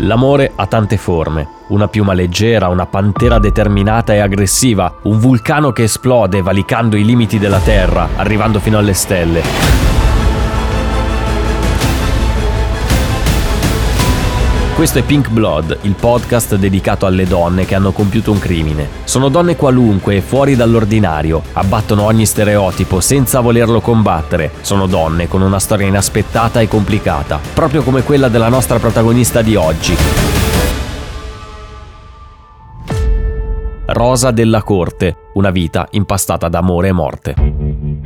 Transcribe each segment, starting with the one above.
L'amore ha tante forme, una piuma leggera, una pantera determinata e aggressiva, un vulcano che esplode valicando i limiti della Terra, arrivando fino alle stelle. Questo è Pink Blood, il podcast dedicato alle donne che hanno compiuto un crimine. Sono donne qualunque e fuori dall'ordinario, abbattono ogni stereotipo senza volerlo combattere. Sono donne con una storia inaspettata e complicata, proprio come quella della nostra protagonista di oggi. Rosa della Corte, una vita impastata d'amore e morte.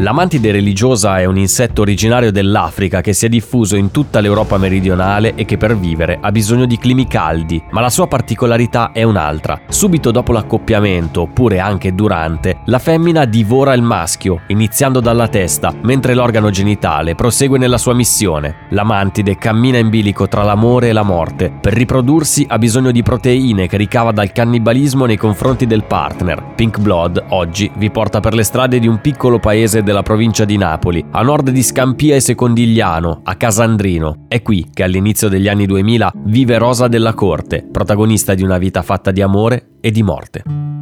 La mantide religiosa è un insetto originario dell'Africa che si è diffuso in tutta l'Europa meridionale e che per vivere ha bisogno di climi caldi, ma la sua particolarità è un'altra. Subito dopo l'accoppiamento, oppure anche durante, la femmina divora il maschio, iniziando dalla testa, mentre l'organo genitale prosegue nella sua missione. La mantide cammina in bilico tra l'amore e la morte. Per riprodursi ha bisogno di proteine che ricava dal cannibalismo nei confronti del partner. Pink Blood oggi vi porta per le strade di un piccolo paese della provincia di Napoli, a nord di Scampia e Secondigliano, a Casandrino. È qui che all'inizio degli anni 2000 vive Rosa della Corte, protagonista di una vita fatta di amore e di morte.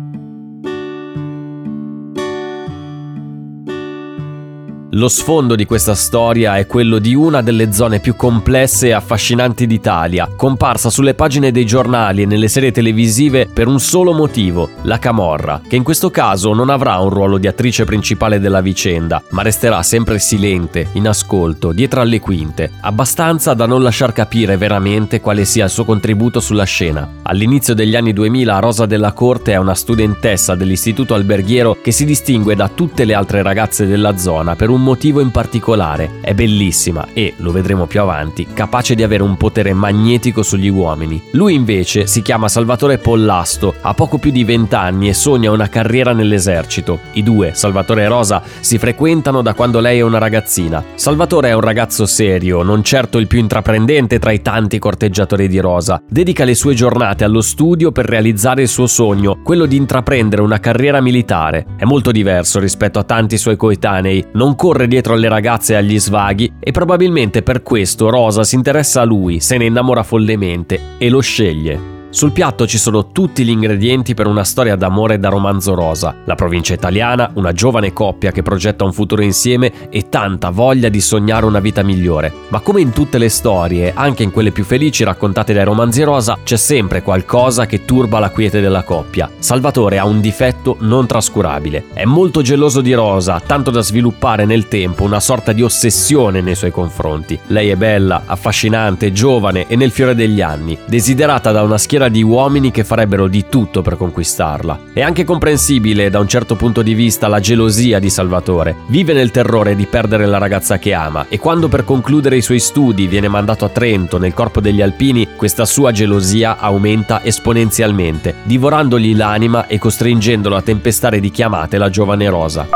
Lo sfondo di questa storia è quello di una delle zone più complesse e affascinanti d'Italia, comparsa sulle pagine dei giornali e nelle serie televisive per un solo motivo, la Camorra, che in questo caso non avrà un ruolo di attrice principale della vicenda, ma resterà sempre silente, in ascolto, dietro alle quinte, abbastanza da non lasciar capire veramente quale sia il suo contributo sulla scena. All'inizio degli anni 2000 Rosa della Corte è una studentessa dell'istituto alberghiero che si distingue da tutte le altre ragazze della zona per un motivo in particolare. È bellissima e, lo vedremo più avanti, capace di avere un potere magnetico sugli uomini. Lui invece si chiama Salvatore Pollasto, ha poco più di 20 anni e sogna una carriera nell'esercito. I due, Salvatore e Rosa, si frequentano da quando lei è una ragazzina. Salvatore è un ragazzo serio, non certo il più intraprendente tra i tanti corteggiatori di Rosa. Dedica le sue giornate allo studio per realizzare il suo sogno, quello di intraprendere una carriera militare. È molto diverso rispetto a tanti suoi coetanei, non corre corre dietro alle ragazze e agli svaghi e probabilmente per questo Rosa si interessa a lui, se ne innamora follemente e lo sceglie. Sul piatto ci sono tutti gli ingredienti per una storia d'amore da romanzo rosa. La provincia italiana, una giovane coppia che progetta un futuro insieme e tanta voglia di sognare una vita migliore. Ma come in tutte le storie, anche in quelle più felici raccontate dai romanzi rosa, c'è sempre qualcosa che turba la quiete della coppia. Salvatore ha un difetto non trascurabile. È molto geloso di Rosa, tanto da sviluppare nel tempo una sorta di ossessione nei suoi confronti. Lei è bella, affascinante, giovane e nel fiore degli anni, desiderata da una schiera di uomini che farebbero di tutto per conquistarla. È anche comprensibile da un certo punto di vista la gelosia di Salvatore. Vive nel terrore di perdere la ragazza che ama e quando per concludere i suoi studi viene mandato a Trento nel corpo degli alpini, questa sua gelosia aumenta esponenzialmente, divorandogli l'anima e costringendolo a tempestare di chiamate la giovane Rosa.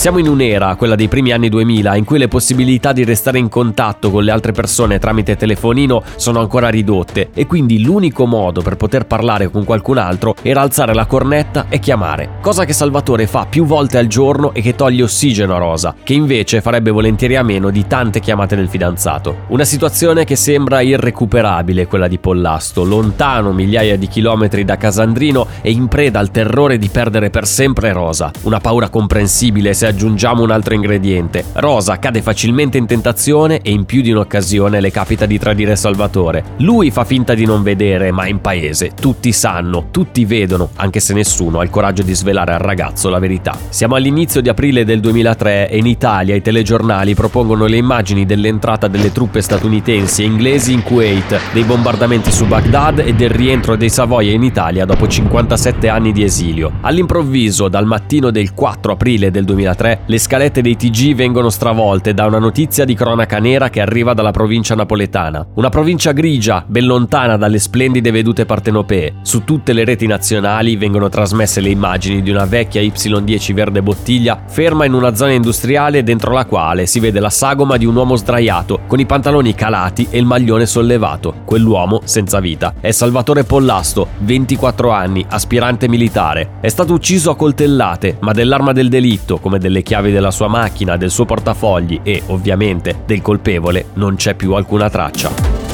Siamo in un'era, quella dei primi anni 2000, in cui le possibilità di restare in contatto con le altre persone tramite telefonino sono ancora ridotte e quindi l'unico modo per poter parlare con qualcun altro era alzare la cornetta e chiamare, cosa che Salvatore fa più volte al giorno e che toglie ossigeno a Rosa, che invece farebbe volentieri a meno di tante chiamate del fidanzato. Una situazione che sembra irrecuperabile quella di Pollasto, lontano migliaia di chilometri da Casandrino e in preda al terrore di perdere per sempre Rosa, una paura comprensibile se aggiungiamo un altro ingrediente. Rosa cade facilmente in tentazione e in più di un'occasione le capita di tradire Salvatore. Lui fa finta di non vedere, ma in paese tutti sanno, tutti vedono, anche se nessuno ha il coraggio di svelare al ragazzo la verità. Siamo all'inizio di aprile del 2003 e in Italia i telegiornali propongono le immagini dell'entrata delle truppe statunitensi e inglesi in Kuwait, dei bombardamenti su Baghdad e del rientro dei Savoia in Italia dopo 57 anni di esilio. All'improvviso, dal mattino del 4 aprile del 2003, le scalette dei TG vengono stravolte da una notizia di cronaca nera che arriva dalla provincia napoletana. Una provincia grigia, ben lontana dalle splendide vedute partenopee. Su tutte le reti nazionali vengono trasmesse le immagini di una vecchia Y10 verde bottiglia ferma in una zona industriale dentro la quale si vede la sagoma di un uomo sdraiato con i pantaloni calati e il maglione sollevato. Quell'uomo senza vita è Salvatore Pollasto, 24 anni, aspirante militare. È stato ucciso a coltellate, ma dell'arma del delitto, come delle chiavi della sua macchina, del suo portafogli e, ovviamente, del colpevole, non c'è più alcuna traccia.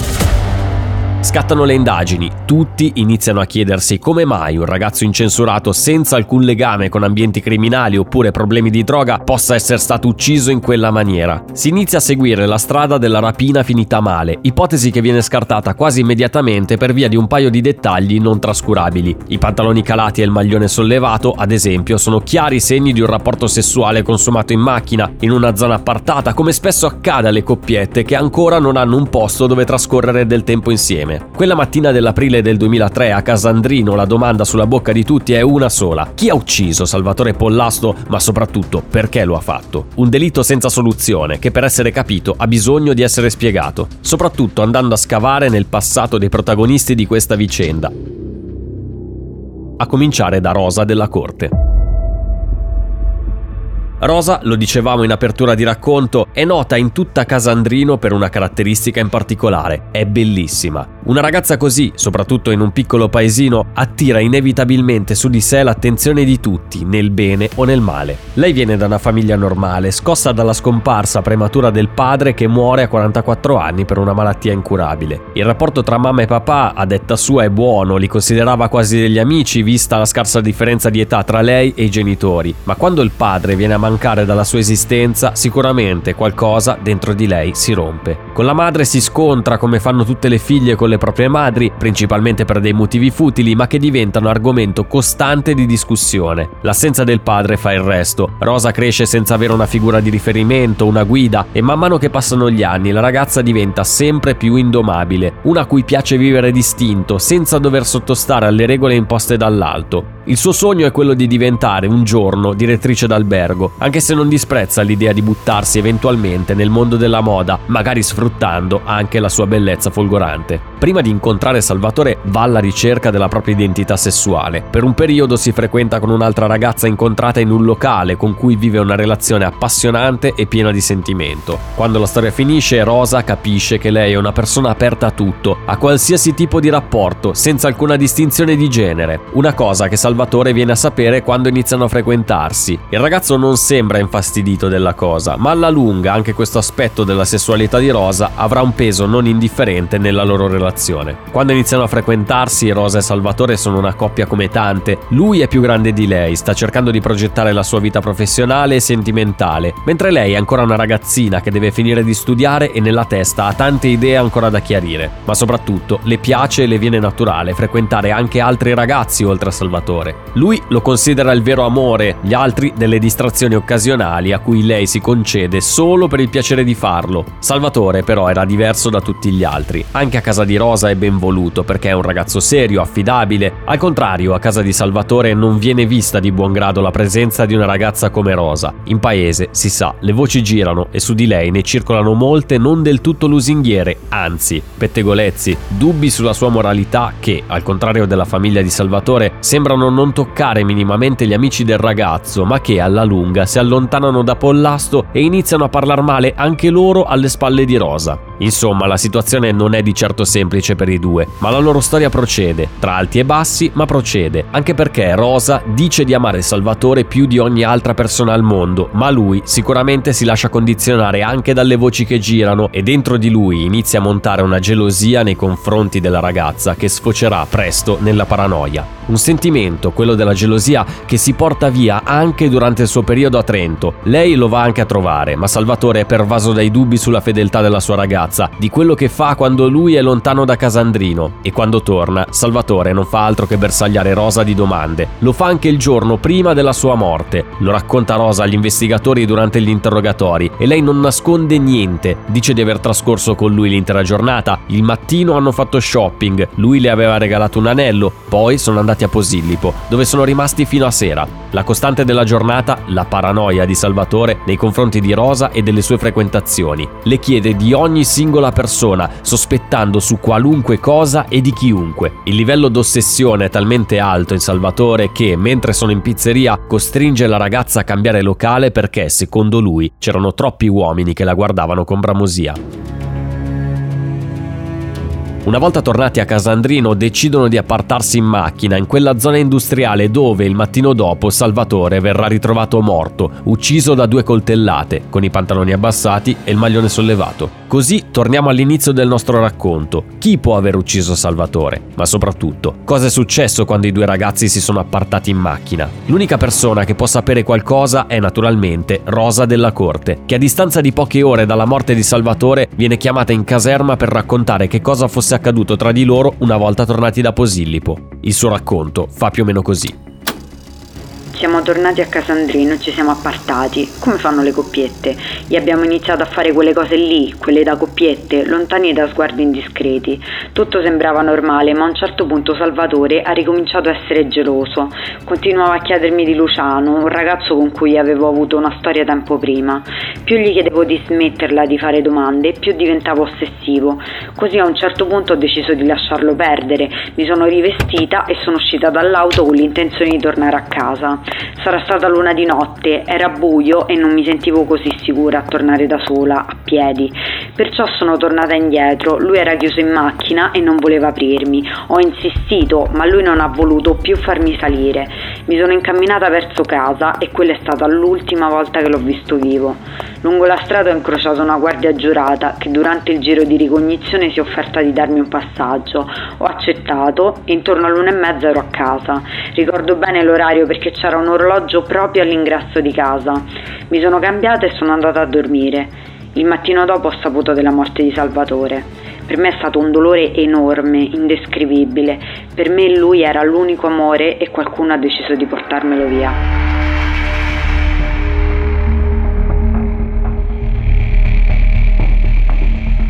Scattano le indagini, tutti iniziano a chiedersi come mai un ragazzo incensurato senza alcun legame con ambienti criminali oppure problemi di droga possa essere stato ucciso in quella maniera. Si inizia a seguire la strada della rapina finita male, ipotesi che viene scartata quasi immediatamente per via di un paio di dettagli non trascurabili. I pantaloni calati e il maglione sollevato, ad esempio, sono chiari segni di un rapporto sessuale consumato in macchina, in una zona appartata, come spesso accade alle coppiette che ancora non hanno un posto dove trascorrere del tempo insieme. Quella mattina dell'aprile del 2003 a Casandrino la domanda sulla bocca di tutti è una sola. Chi ha ucciso Salvatore Pollasto, ma soprattutto perché lo ha fatto? Un delitto senza soluzione che per essere capito ha bisogno di essere spiegato, soprattutto andando a scavare nel passato dei protagonisti di questa vicenda. A cominciare da Rosa della Corte. Rosa, lo dicevamo in apertura di racconto, è nota in tutta Casandrino per una caratteristica in particolare, è bellissima. Una ragazza così, soprattutto in un piccolo paesino, attira inevitabilmente su di sé l'attenzione di tutti, nel bene o nel male. Lei viene da una famiglia normale, scossa dalla scomparsa prematura del padre che muore a 44 anni per una malattia incurabile. Il rapporto tra mamma e papà, a detta sua, è buono, li considerava quasi degli amici vista la scarsa differenza di età tra lei e i genitori, ma quando il padre viene a mancare dalla sua esistenza, sicuramente qualcosa dentro di lei si rompe. Con la madre si scontra come fanno tutte le figlie con le proprie madri, principalmente per dei motivi futili, ma che diventano argomento costante di discussione. L'assenza del padre fa il resto. Rosa cresce senza avere una figura di riferimento, una guida, e man mano che passano gli anni la ragazza diventa sempre più indomabile, una a cui piace vivere distinto, senza dover sottostare alle regole imposte dall'alto. Il suo sogno è quello di diventare un giorno direttrice d'albergo, anche se non disprezza l'idea di buttarsi eventualmente nel mondo della moda, magari sfruttando anche la sua bellezza folgorante. Prima di incontrare Salvatore va alla ricerca della propria identità sessuale. Per un periodo si frequenta con un'altra ragazza incontrata in un locale con cui vive una relazione appassionante e piena di sentimento. Quando la storia finisce, Rosa capisce che lei è una persona aperta a tutto, a qualsiasi tipo di rapporto, senza alcuna distinzione di genere. Una cosa che Salvatore Salvatore viene a sapere quando iniziano a frequentarsi. Il ragazzo non sembra infastidito della cosa, ma alla lunga anche questo aspetto della sessualità di Rosa avrà un peso non indifferente nella loro relazione. Quando iniziano a frequentarsi, Rosa e Salvatore sono una coppia come tante. Lui è più grande di lei, sta cercando di progettare la sua vita professionale e sentimentale, mentre lei è ancora una ragazzina che deve finire di studiare e nella testa ha tante idee ancora da chiarire. Ma soprattutto le piace e le viene naturale frequentare anche altri ragazzi oltre a Salvatore amore. Lui lo considera il vero amore, gli altri delle distrazioni occasionali a cui lei si concede solo per il piacere di farlo. Salvatore però era diverso da tutti gli altri. Anche a casa di Rosa è ben voluto perché è un ragazzo serio, affidabile. Al contrario, a casa di Salvatore non viene vista di buon grado la presenza di una ragazza come Rosa. In paese, si sa, le voci girano e su di lei ne circolano molte non del tutto lusinghiere, anzi, pettegolezzi, dubbi sulla sua moralità che, al contrario della famiglia di Salvatore, sembrano non toccare minimamente gli amici del ragazzo, ma che alla lunga si allontanano da Pollasto e iniziano a parlare male anche loro alle spalle di Rosa. Insomma, la situazione non è di certo semplice per i due, ma la loro storia procede, tra alti e bassi, ma procede, anche perché Rosa dice di amare Salvatore più di ogni altra persona al mondo, ma lui sicuramente si lascia condizionare anche dalle voci che girano e dentro di lui inizia a montare una gelosia nei confronti della ragazza che sfocerà presto nella paranoia. Un sentimento sentimento, quello della gelosia, che si porta via anche durante il suo periodo a Trento. Lei lo va anche a trovare, ma Salvatore è pervaso dai dubbi sulla fedeltà della sua ragazza, di quello che fa quando lui è lontano da Casandrino. E quando torna, Salvatore non fa altro che bersagliare Rosa di domande. Lo fa anche il giorno prima della sua morte. Lo racconta Rosa agli investigatori durante gli interrogatori e lei non nasconde niente. Dice di aver trascorso con lui l'intera giornata. Il mattino hanno fatto shopping, lui le aveva regalato un anello, poi sono andati a Posillipo, dove sono rimasti fino a sera. La costante della giornata, la paranoia di Salvatore nei confronti di Rosa e delle sue frequentazioni. Le chiede di ogni singola persona, sospettando su qualunque cosa e di chiunque. Il livello d'ossessione è talmente alto in Salvatore che, mentre sono in pizzeria, costringe la ragazza a cambiare locale perché, secondo lui, c'erano troppi uomini che la guardavano con bramosia. Una volta tornati a Casandrino decidono di appartarsi in macchina in quella zona industriale dove il mattino dopo Salvatore verrà ritrovato morto, ucciso da due coltellate, con i pantaloni abbassati e il maglione sollevato. Così torniamo all'inizio del nostro racconto. Chi può aver ucciso Salvatore? Ma soprattutto, cosa è successo quando i due ragazzi si sono appartati in macchina? L'unica persona che può sapere qualcosa è naturalmente Rosa della Corte, che a distanza di poche ore dalla morte di Salvatore viene chiamata in caserma per raccontare che cosa fosse accaduto tra di loro una volta tornati da Posillipo. Il suo racconto fa più o meno così. Siamo tornati a Casandrino e ci siamo appartati, come fanno le coppiette, e abbiamo iniziato a fare quelle cose lì, quelle da coppiette, lontani da sguardi indiscreti. Tutto sembrava normale, ma a un certo punto Salvatore ha ricominciato a essere geloso. Continuava a chiedermi di Luciano, un ragazzo con cui avevo avuto una storia tempo prima. Più gli chiedevo di smetterla di fare domande, più diventavo ossessivo. Così a un certo punto ho deciso di lasciarlo perdere, mi sono rivestita e sono uscita dall'auto con l'intenzione di tornare a casa. Sarà stata luna di notte, era buio e non mi sentivo così sicura a tornare da sola, a piedi. Perciò sono tornata indietro, lui era chiuso in macchina e non voleva aprirmi. Ho insistito, ma lui non ha voluto più farmi salire. Mi sono incamminata verso casa e quella è stata l'ultima volta che l'ho visto vivo. Lungo la strada ho incrociato una guardia giurata che durante il giro di ricognizione si è offerta di darmi un passaggio. Ho accettato e intorno all'una e mezza ero a casa. Ricordo bene l'orario perché c'era un orologio proprio all'ingresso di casa. Mi sono cambiata e sono andata a dormire. Il mattino dopo ho saputo della morte di Salvatore. Per me è stato un dolore enorme, indescrivibile. Per me lui era l'unico amore e qualcuno ha deciso di portarmelo via.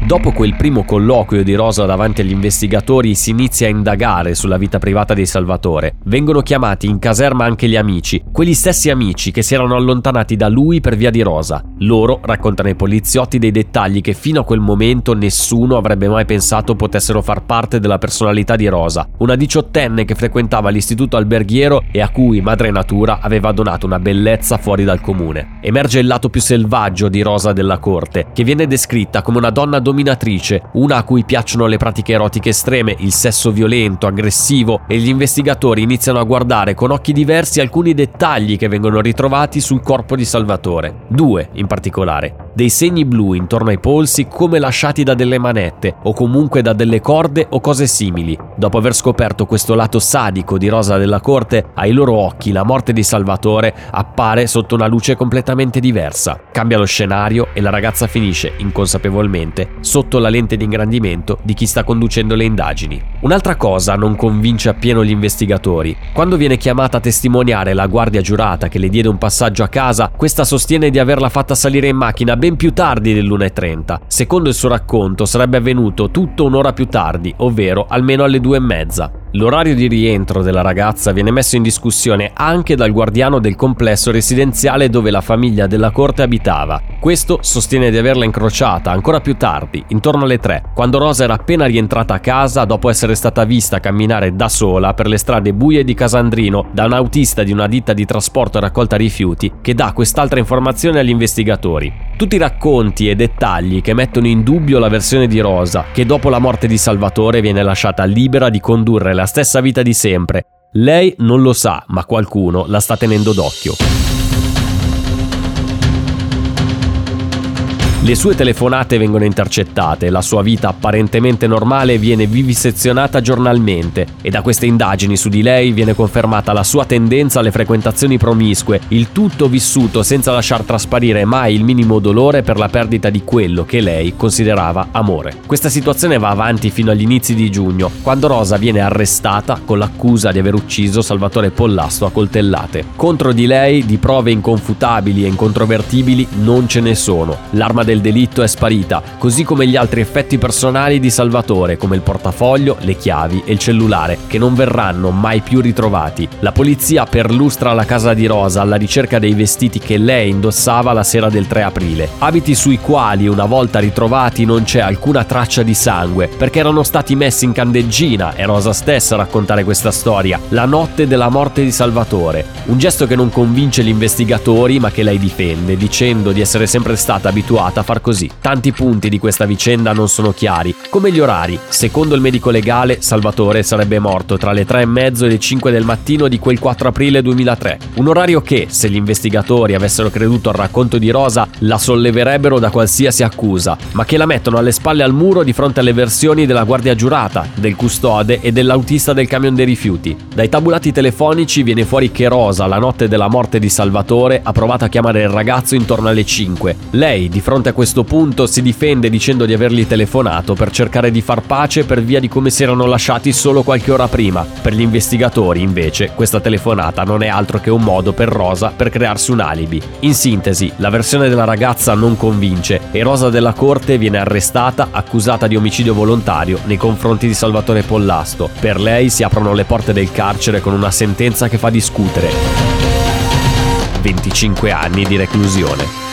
Dopo quel primo colloquio di Rosa davanti agli investigatori si inizia a indagare sulla vita privata di Salvatore. Vengono chiamati in caserma anche gli amici, quegli stessi amici che si erano allontanati da lui per via di Rosa. Loro raccontano ai poliziotti dei dettagli che fino a quel momento nessuno avrebbe mai pensato potessero far parte della personalità di Rosa, una diciottenne che frequentava l'istituto alberghiero e a cui madre natura aveva donato una bellezza fuori dal comune. Emerge il lato più selvaggio di Rosa della corte, che viene descritta come una donna dominante dominatrice, una a cui piacciono le pratiche erotiche estreme, il sesso violento, aggressivo e gli investigatori iniziano a guardare con occhi diversi alcuni dettagli che vengono ritrovati sul corpo di Salvatore. Due in particolare dei segni blu intorno ai polsi come lasciati da delle manette o comunque da delle corde o cose simili. Dopo aver scoperto questo lato sadico di Rosa della Corte, ai loro occhi la morte di Salvatore appare sotto una luce completamente diversa. Cambia lo scenario e la ragazza finisce, inconsapevolmente, sotto la lente di ingrandimento di chi sta conducendo le indagini. Un'altra cosa non convince appieno gli investigatori. Quando viene chiamata a testimoniare la guardia giurata che le diede un passaggio a casa, questa sostiene di averla fatta salire in macchina ben più tardi dell'1.30. Secondo il suo racconto sarebbe avvenuto tutto un'ora più tardi, ovvero almeno alle due e mezza. L'orario di rientro della ragazza viene messo in discussione anche dal guardiano del complesso residenziale dove la famiglia della corte abitava. Questo sostiene di averla incrociata ancora più tardi, intorno alle 3, quando Rosa era appena rientrata a casa dopo essere stata vista camminare da sola per le strade buie di Casandrino da un autista di una ditta di trasporto e raccolta rifiuti che dà quest'altra informazione agli investigatori. Tutti i racconti e dettagli che mettono in dubbio la versione di Rosa, che dopo la morte di Salvatore viene lasciata libera di condurre la stessa vita di sempre. Lei non lo sa, ma qualcuno la sta tenendo d'occhio. Le sue telefonate vengono intercettate, la sua vita apparentemente normale viene vivisezionata giornalmente e da queste indagini su di lei viene confermata la sua tendenza alle frequentazioni promiscue, il tutto vissuto senza lasciar trasparire mai il minimo dolore per la perdita di quello che lei considerava amore. Questa situazione va avanti fino agli inizi di giugno, quando Rosa viene arrestata con l'accusa di aver ucciso Salvatore Pollasto a coltellate. Contro di lei di prove inconfutabili e incontrovertibili non ce ne sono. L'arma del delitto è sparita, così come gli altri effetti personali di Salvatore, come il portafoglio, le chiavi e il cellulare, che non verranno mai più ritrovati. La polizia perlustra la casa di Rosa alla ricerca dei vestiti che lei indossava la sera del 3 aprile. Abiti sui quali, una volta ritrovati, non c'è alcuna traccia di sangue, perché erano stati messi in candeggina, è Rosa stessa a raccontare questa storia, la notte della morte di Salvatore. Un gesto che non convince gli investigatori, ma che lei difende, dicendo di essere sempre stata abituata a far così. Tanti punti di questa vicenda non sono chiari, come gli orari. Secondo il medico legale, Salvatore sarebbe morto tra le 3 e mezzo e le 5 del mattino di quel 4 aprile 2003. Un orario che, se gli investigatori avessero creduto al racconto di Rosa, la solleverebbero da qualsiasi accusa, ma che la mettono alle spalle al muro di fronte alle versioni della guardia giurata, del custode e dell'autista del camion dei rifiuti. Dai tabulati telefonici viene fuori che Rosa, la notte della morte di Salvatore, ha provato a chiamare il ragazzo intorno alle 5. Lei, di fronte a questo punto, si difende dicendo di avergli telefonato per cercare di far pace per via di come si erano lasciati solo qualche ora prima. Per gli investigatori, invece, questa telefonata non è altro che un modo per Rosa per crearsi un alibi. In sintesi, la versione della ragazza non convince e Rosa della Corte viene arrestata accusata di omicidio volontario nei confronti di Salvatore Pollasto. Per lei si aprono le porte del carcere con una sentenza che fa discutere. 25 anni di reclusione.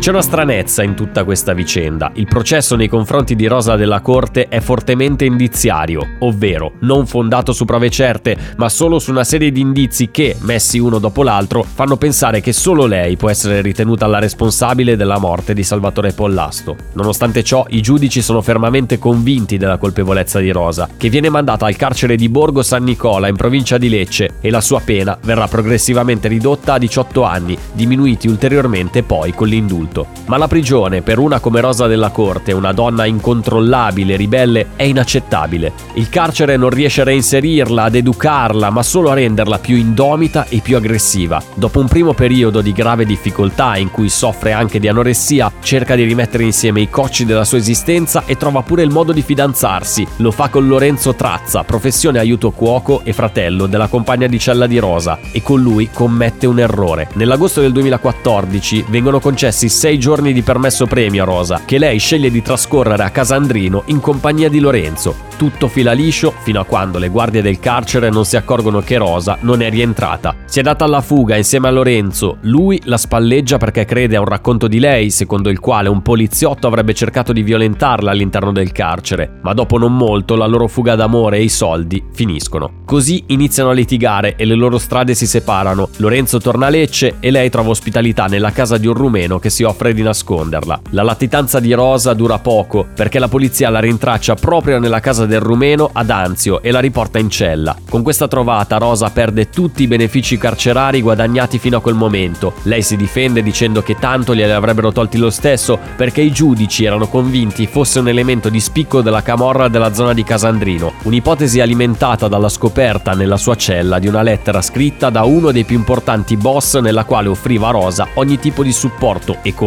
C'è una stranezza in tutta questa vicenda. Il processo nei confronti di Rosa della Corte è fortemente indiziario, ovvero non fondato su prove certe, ma solo su una serie di indizi che, messi uno dopo l'altro, fanno pensare che solo lei può essere ritenuta la responsabile della morte di Salvatore Pollasto. Nonostante ciò, i giudici sono fermamente convinti della colpevolezza di Rosa, che viene mandata al carcere di Borgo San Nicola in provincia di Lecce e la sua pena verrà progressivamente ridotta a 18 anni, diminuiti ulteriormente poi con l'indulto adulto. Ma la prigione per una come Rosa della Corte, una donna incontrollabile, ribelle, è inaccettabile. Il carcere non riesce a reinserirla, ad educarla, ma solo a renderla più indomita e più aggressiva. Dopo un primo periodo di grave difficoltà in cui soffre anche di anoressia, cerca di rimettere insieme i cocci della sua esistenza e trova pure il modo di fidanzarsi. Lo fa con Lorenzo Trazza, professione aiuto cuoco e fratello della compagna di cella di Rosa, e con lui commette un errore. Nell'agosto del 2014 vengono concessi sei giorni di permesso premio a Rosa, che lei sceglie di trascorrere a Casandrino in compagnia di Lorenzo. Tutto fila liscio fino a quando le guardie del carcere non si accorgono che Rosa non è rientrata. Si è data alla fuga insieme a Lorenzo. Lui la spalleggia perché crede a un racconto di lei, secondo il quale un poliziotto avrebbe cercato di violentarla all'interno del carcere. Ma dopo non molto la loro fuga d'amore e i soldi finiscono. Così iniziano a litigare e le loro strade si separano. Lorenzo torna a Lecce e lei trova ospitalità nella casa di un rumeno che si offre di nasconderla. La latitanza di Rosa dura poco perché la polizia la rintraccia proprio nella casa del rumeno ad Anzio e la riporta in cella. Con questa trovata Rosa perde tutti i benefici carcerari guadagnati fino a quel momento. Lei si difende dicendo che tanto glieli avrebbero tolti lo stesso perché i giudici erano convinti fosse un elemento di spicco della camorra della zona di Casandrino, un'ipotesi alimentata dalla scoperta nella sua cella di una lettera scritta da uno dei più importanti boss nella quale offriva a Rosa ogni tipo di supporto economico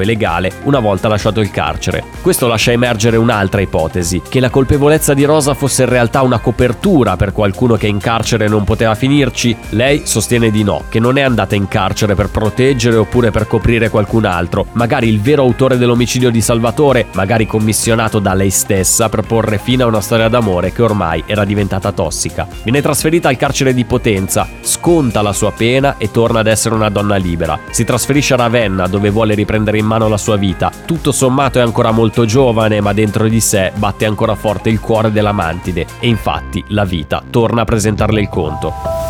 e legale una volta lasciato il carcere. Questo lascia emergere un'altra ipotesi, che la colpevolezza di Rosa fosse in realtà una copertura per qualcuno che in carcere non poteva finirci. Lei sostiene di no, che non è andata in carcere per proteggere oppure per coprire qualcun altro, magari il vero autore dell'omicidio di Salvatore, magari commissionato da lei stessa per porre fine a una storia d'amore che ormai era diventata tossica. Viene trasferita al carcere di Potenza, sconta la sua pena e torna ad essere una donna libera. Si trasferisce a Ravenna dove vuole riprendere in mano la sua vita. Tutto sommato è ancora molto giovane, ma dentro di sé batte ancora forte il cuore della mantide e infatti la vita torna a presentarle il conto.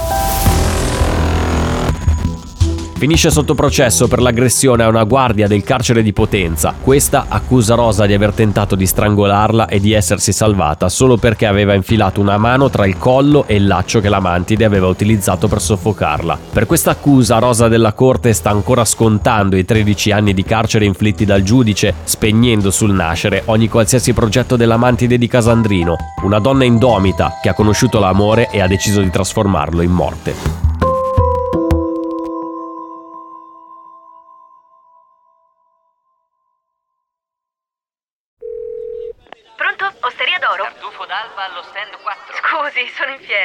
Finisce sotto processo per l'aggressione a una guardia del carcere di Potenza. Questa accusa Rosa di aver tentato di strangolarla e di essersi salvata solo perché aveva infilato una mano tra il collo e il laccio che la mantide aveva utilizzato per soffocarla. Per questa accusa Rosa della Corte sta ancora scontando i 13 anni di carcere inflitti dal giudice, spegnendo sul nascere ogni qualsiasi progetto della mantide di Casandrino, una donna indomita che ha conosciuto l'amore e ha deciso di trasformarlo in morte.